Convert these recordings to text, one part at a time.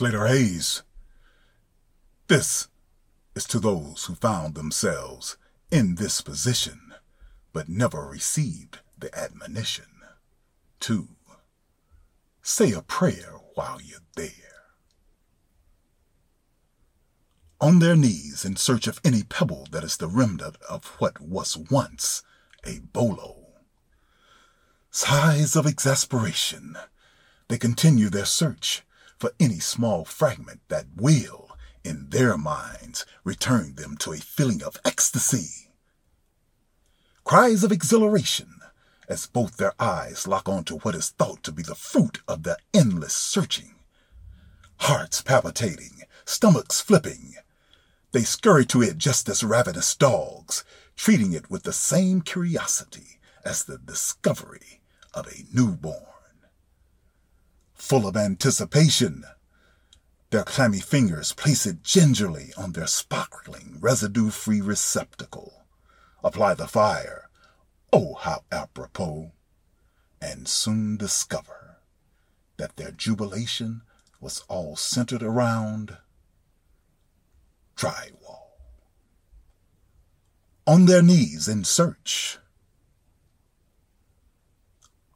Slater Hayes. This is to those who found themselves in this position, but never received the admonition. to Say a prayer while you're there. On their knees in search of any pebble that is the remnant of what was once a bolo. Sighs of exasperation, they continue their search for any small fragment that will, in their minds, return them to a feeling of ecstasy. Cries of exhilaration as both their eyes lock onto what is thought to be the fruit of their endless searching. Hearts palpitating, stomachs flipping, they scurry to it just as ravenous dogs, treating it with the same curiosity as the discovery of a newborn. Full of anticipation, their clammy fingers place it gingerly on their sparkling, residue free receptacle. Apply the fire. Oh, how apropos! And soon discover that their jubilation was all centered around drywall. On their knees in search.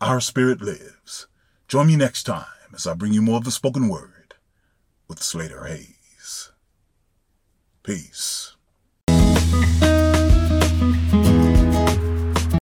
Our spirit lives. Join me next time as I bring you more of the spoken word with Slater Hayes. Peace.